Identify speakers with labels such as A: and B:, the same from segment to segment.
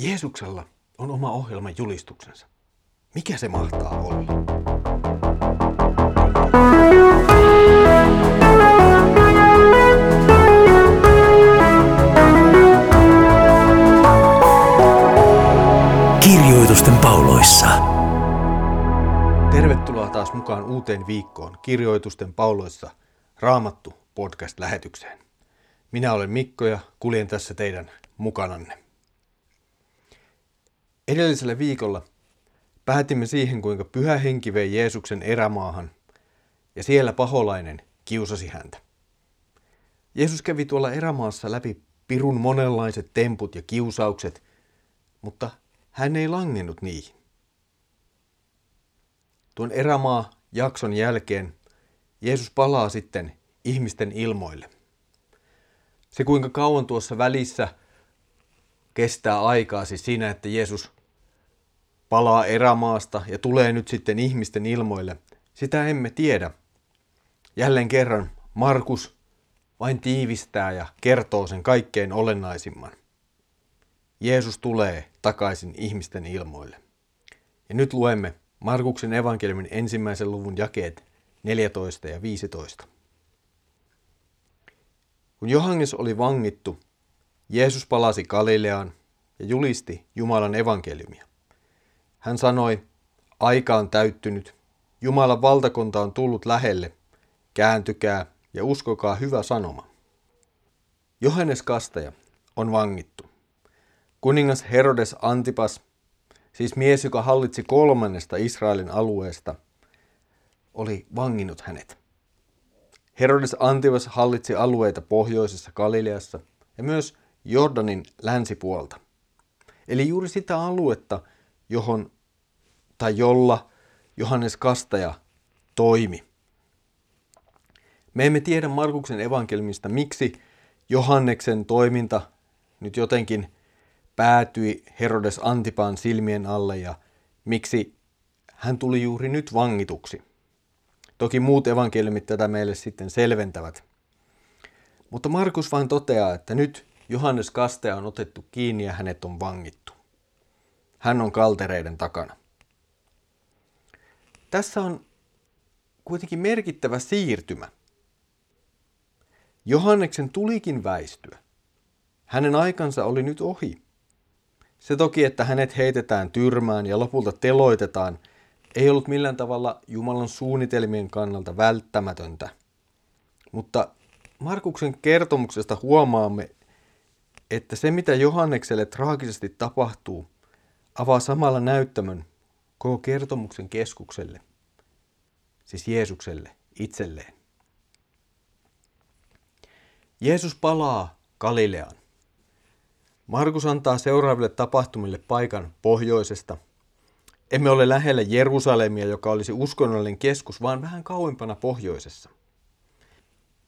A: Jeesuksella on oma ohjelman julistuksensa. Mikä se mahtaa olla?
B: Kirjoitusten pauloissa.
A: Tervetuloa taas mukaan uuteen viikkoon Kirjoitusten pauloissa Raamattu podcast-lähetykseen. Minä olen Mikko ja kuljen tässä teidän mukananne. Edellisellä viikolla päätimme siihen, kuinka pyhä henki vei Jeesuksen erämaahan ja siellä paholainen kiusasi häntä. Jeesus kävi tuolla erämaassa läpi pirun monenlaiset temput ja kiusaukset, mutta hän ei langennut niihin. Tuon erämaa jakson jälkeen Jeesus palaa sitten ihmisten ilmoille. Se kuinka kauan tuossa välissä kestää aikaa siis siinä, että Jeesus palaa erämaasta ja tulee nyt sitten ihmisten ilmoille, sitä emme tiedä. Jälleen kerran Markus vain tiivistää ja kertoo sen kaikkein olennaisimman. Jeesus tulee takaisin ihmisten ilmoille. Ja nyt luemme Markuksen evankeliumin ensimmäisen luvun jakeet 14 ja 15. Kun Johannes oli vangittu, Jeesus palasi Galileaan ja julisti Jumalan evankeliumia. Hän sanoi, aika on täyttynyt, Jumalan valtakunta on tullut lähelle, kääntykää ja uskokaa hyvä sanoma. Johannes Kastaja on vangittu. Kuningas Herodes Antipas, siis mies, joka hallitsi kolmannesta Israelin alueesta, oli vanginnut hänet. Herodes Antipas hallitsi alueita pohjoisessa Galileassa ja myös Jordanin länsipuolta. Eli juuri sitä aluetta, johon tai jolla Johannes Kastaja toimi. Me emme tiedä Markuksen evankelmista, miksi Johanneksen toiminta nyt jotenkin päätyi Herodes Antipaan silmien alle ja miksi hän tuli juuri nyt vangituksi. Toki muut evankeliumit tätä meille sitten selventävät. Mutta Markus vain toteaa, että nyt Johannes Kastaja on otettu kiinni ja hänet on vangittu. Hän on kaltereiden takana. Tässä on kuitenkin merkittävä siirtymä. Johanneksen tulikin väistyä. Hänen aikansa oli nyt ohi. Se toki, että hänet heitetään tyrmään ja lopulta teloitetaan, ei ollut millään tavalla Jumalan suunnitelmien kannalta välttämätöntä. Mutta Markuksen kertomuksesta huomaamme, että se mitä Johannekselle traagisesti tapahtuu, avaa samalla näyttämön koko kertomuksen keskukselle, siis Jeesukselle itselleen. Jeesus palaa Galileaan. Markus antaa seuraaville tapahtumille paikan pohjoisesta. Emme ole lähellä Jerusalemia, joka olisi uskonnollinen keskus, vaan vähän kauempana pohjoisessa.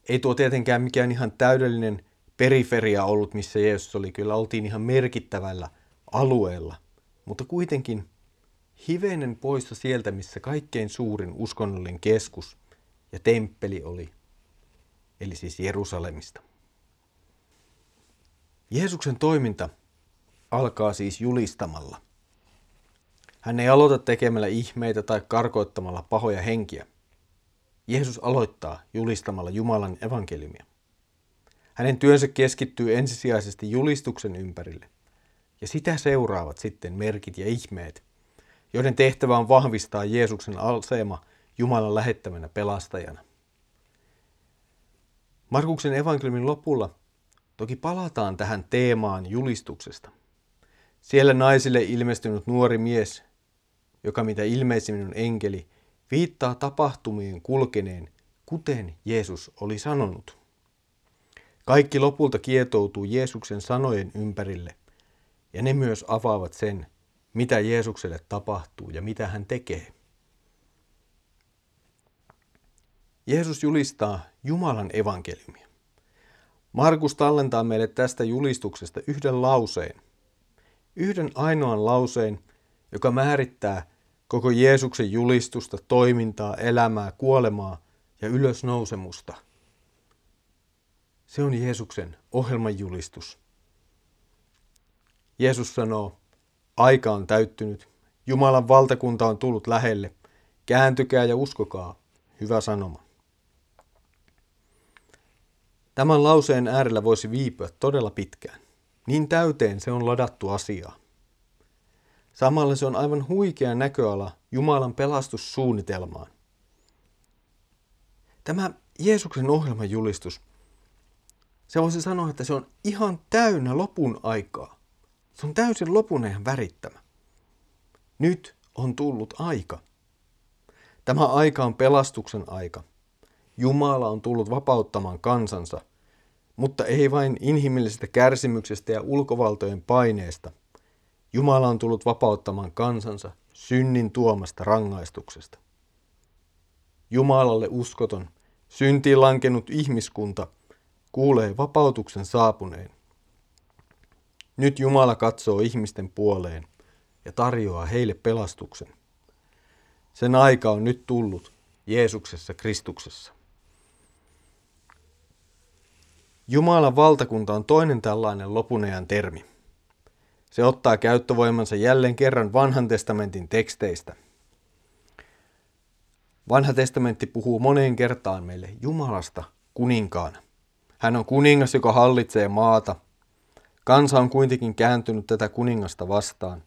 A: Ei tuo tietenkään mikään ihan täydellinen periferia ollut, missä Jeesus oli. Kyllä oltiin ihan merkittävällä alueella, mutta kuitenkin hivenen poissa sieltä, missä kaikkein suurin uskonnollinen keskus ja temppeli oli, eli siis Jerusalemista. Jeesuksen toiminta alkaa siis julistamalla. Hän ei aloita tekemällä ihmeitä tai karkoittamalla pahoja henkiä. Jeesus aloittaa julistamalla Jumalan evankeliumia. Hänen työnsä keskittyy ensisijaisesti julistuksen ympärille, ja sitä seuraavat sitten merkit ja ihmeet, joiden tehtävä on vahvistaa Jeesuksen asema Jumalan lähettämänä pelastajana. Markuksen evankeliumin lopulla toki palataan tähän teemaan julistuksesta. Siellä naisille ilmestynyt nuori mies, joka mitä ilmeisimmin on enkeli, viittaa tapahtumien kulkeneen, kuten Jeesus oli sanonut. Kaikki lopulta kietoutuu Jeesuksen sanojen ympärille, ja ne myös avaavat sen, mitä Jeesukselle tapahtuu ja mitä hän tekee. Jeesus julistaa Jumalan evankeliumia. Markus tallentaa meille tästä julistuksesta yhden lauseen. Yhden ainoan lauseen, joka määrittää koko Jeesuksen julistusta, toimintaa, elämää, kuolemaa ja ylösnousemusta. Se on Jeesuksen ohjelman julistus. Jeesus sanoo, aika on täyttynyt, Jumalan valtakunta on tullut lähelle, kääntykää ja uskokaa, hyvä sanoma. Tämän lauseen äärellä voisi viipyä todella pitkään. Niin täyteen se on ladattu asiaa. Samalla se on aivan huikea näköala Jumalan pelastussuunnitelmaan. Tämä Jeesuksen ohjelman julistus, se voisi sanoa, että se on ihan täynnä lopun aikaa. Se on täysin lopun ajan värittämä. Nyt on tullut aika. Tämä aika on pelastuksen aika. Jumala on tullut vapauttamaan kansansa, mutta ei vain inhimillisestä kärsimyksestä ja ulkovaltojen paineesta. Jumala on tullut vapauttamaan kansansa synnin tuomasta rangaistuksesta. Jumalalle uskoton, syntiin lankenut ihmiskunta kuulee vapautuksen saapuneen. Nyt Jumala katsoo ihmisten puoleen ja tarjoaa heille pelastuksen. Sen aika on nyt tullut Jeesuksessa Kristuksessa. Jumalan valtakunta on toinen tällainen lopunajan termi. Se ottaa käyttövoimansa jälleen kerran vanhan testamentin teksteistä. Vanha testamentti puhuu moneen kertaan meille Jumalasta kuninkaana. Hän on kuningas, joka hallitsee maata. Kansa on kuitenkin kääntynyt tätä kuningasta vastaan.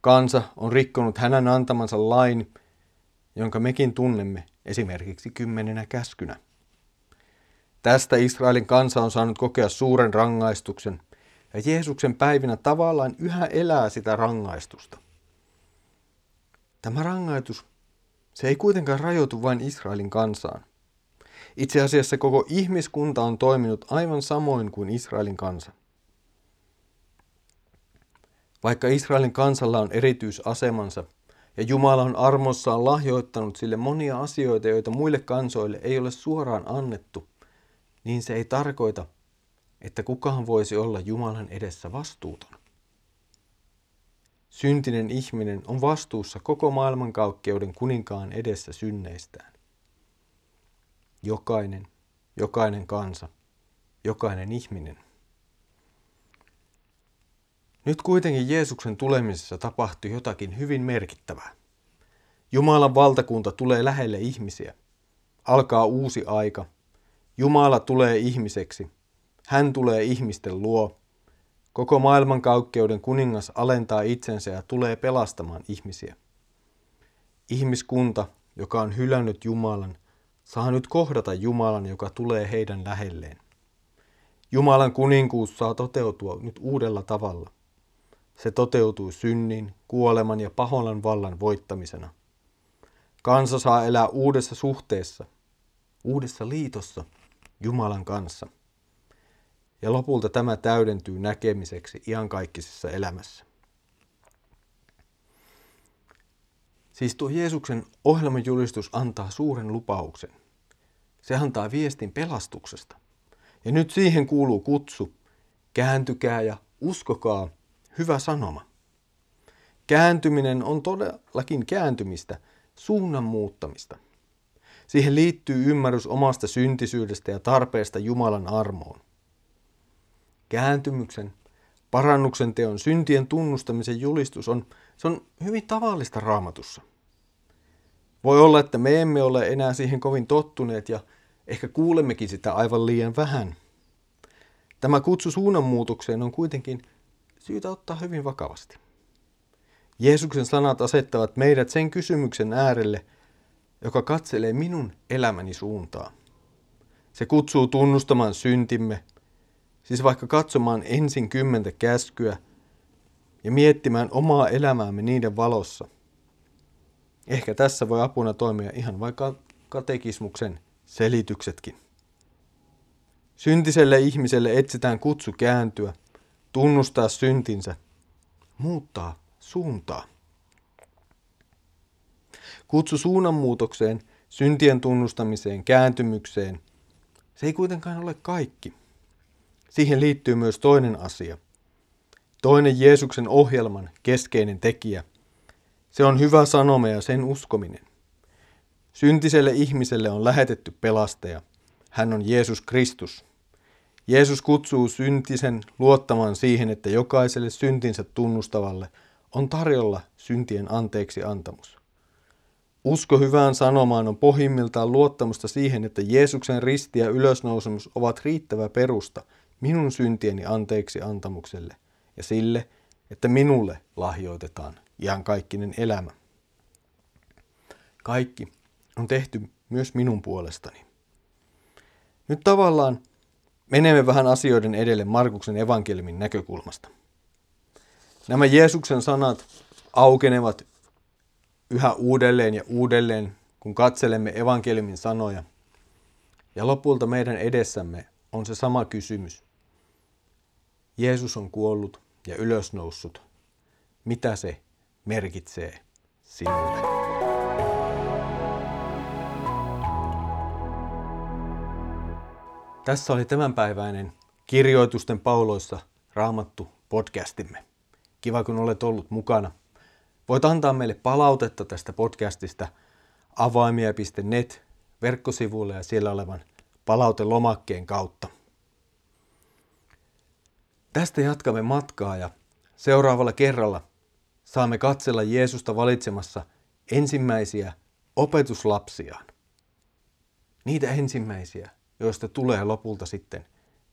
A: Kansa on rikkonut hänen antamansa lain, jonka mekin tunnemme esimerkiksi kymmenenä käskynä. Tästä Israelin kansa on saanut kokea suuren rangaistuksen, ja Jeesuksen päivinä tavallaan yhä elää sitä rangaistusta. Tämä rangaitus, se ei kuitenkaan rajoitu vain Israelin kansaan. Itse asiassa koko ihmiskunta on toiminut aivan samoin kuin Israelin kansa. Vaikka Israelin kansalla on erityisasemansa ja Jumala on armossaan lahjoittanut sille monia asioita, joita muille kansoille ei ole suoraan annettu, niin se ei tarkoita, että kukaan voisi olla Jumalan edessä vastuuton. Syntinen ihminen on vastuussa koko maailmankaukkeuden kuninkaan edessä synneistään. Jokainen, jokainen kansa, jokainen ihminen. Nyt kuitenkin Jeesuksen tulemisessa tapahtui jotakin hyvin merkittävää. Jumalan valtakunta tulee lähelle ihmisiä. Alkaa uusi aika. Jumala tulee ihmiseksi. Hän tulee ihmisten luo. Koko maailmankaukkeuden kuningas alentaa itsensä ja tulee pelastamaan ihmisiä. Ihmiskunta, joka on hylännyt Jumalan, saa nyt kohdata Jumalan, joka tulee heidän lähelleen. Jumalan kuninkuus saa toteutua nyt uudella tavalla. Se toteutuu synnin, kuoleman ja paholan vallan voittamisena. Kansa saa elää uudessa suhteessa, uudessa liitossa Jumalan kanssa. Ja lopulta tämä täydentyy näkemiseksi iankaikkisessa elämässä. Siis tuo Jeesuksen ohjelmajulistus antaa suuren lupauksen. Se antaa viestin pelastuksesta. Ja nyt siihen kuuluu kutsu. Kääntykää ja uskokaa hyvä sanoma. Kääntyminen on todellakin kääntymistä, suunnan muuttamista. Siihen liittyy ymmärrys omasta syntisyydestä ja tarpeesta Jumalan armoon. Kääntymyksen, parannuksen teon, syntien tunnustamisen julistus on, se on hyvin tavallista raamatussa. Voi olla, että me emme ole enää siihen kovin tottuneet ja ehkä kuulemmekin sitä aivan liian vähän. Tämä kutsu suunnanmuutokseen on kuitenkin syytä ottaa hyvin vakavasti. Jeesuksen sanat asettavat meidät sen kysymyksen äärelle, joka katselee minun elämäni suuntaa. Se kutsuu tunnustamaan syntimme, siis vaikka katsomaan ensin kymmentä käskyä ja miettimään omaa elämäämme niiden valossa. Ehkä tässä voi apuna toimia ihan vaikka katekismuksen selityksetkin. Syntiselle ihmiselle etsitään kutsu kääntyä – tunnustaa syntinsä, muuttaa suuntaa. Kutsu suunnanmuutokseen, syntien tunnustamiseen, kääntymykseen, se ei kuitenkaan ole kaikki. Siihen liittyy myös toinen asia. Toinen Jeesuksen ohjelman keskeinen tekijä. Se on hyvä sanoma ja sen uskominen. Syntiselle ihmiselle on lähetetty pelastaja. Hän on Jeesus Kristus. Jeesus kutsuu syntisen luottamaan siihen, että jokaiselle syntinsä tunnustavalle on tarjolla syntien anteeksi antamus. Usko hyvään sanomaan on pohjimmiltaan luottamusta siihen, että Jeesuksen risti ja ylösnousemus ovat riittävä perusta minun syntieni anteeksi antamukselle ja sille, että minulle lahjoitetaan iankaikkinen elämä. Kaikki on tehty myös minun puolestani. Nyt tavallaan menemme vähän asioiden edelle Markuksen evankeliumin näkökulmasta. Nämä Jeesuksen sanat aukenevat yhä uudelleen ja uudelleen, kun katselemme evankeliumin sanoja. Ja lopulta meidän edessämme on se sama kysymys. Jeesus on kuollut ja ylösnoussut. Mitä se merkitsee sinulle? Tässä oli tämänpäiväinen Kirjoitusten pauloissa raamattu podcastimme. Kiva, kun olet ollut mukana. Voit antaa meille palautetta tästä podcastista avaimia.net verkkosivuille ja siellä olevan palautelomakkeen kautta. Tästä jatkamme matkaa ja seuraavalla kerralla saamme katsella Jeesusta valitsemassa ensimmäisiä opetuslapsiaan. Niitä ensimmäisiä, joista tulee lopulta sitten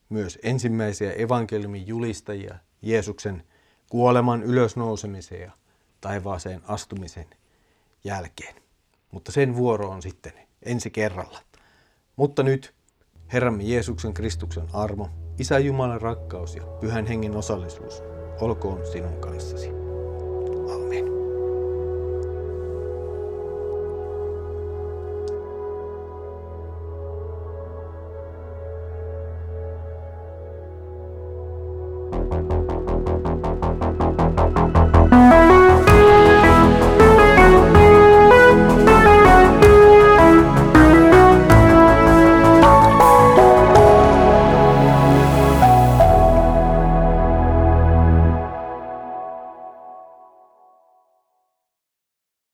A: myös ensimmäisiä evankeliumin julistajia Jeesuksen kuoleman ylösnousemisen ja taivaaseen astumisen jälkeen. Mutta sen vuoro on sitten ensi kerralla. Mutta nyt Herramme Jeesuksen Kristuksen armo, Isä Jumalan rakkaus ja Pyhän Hengen osallisuus olkoon sinun kanssasi.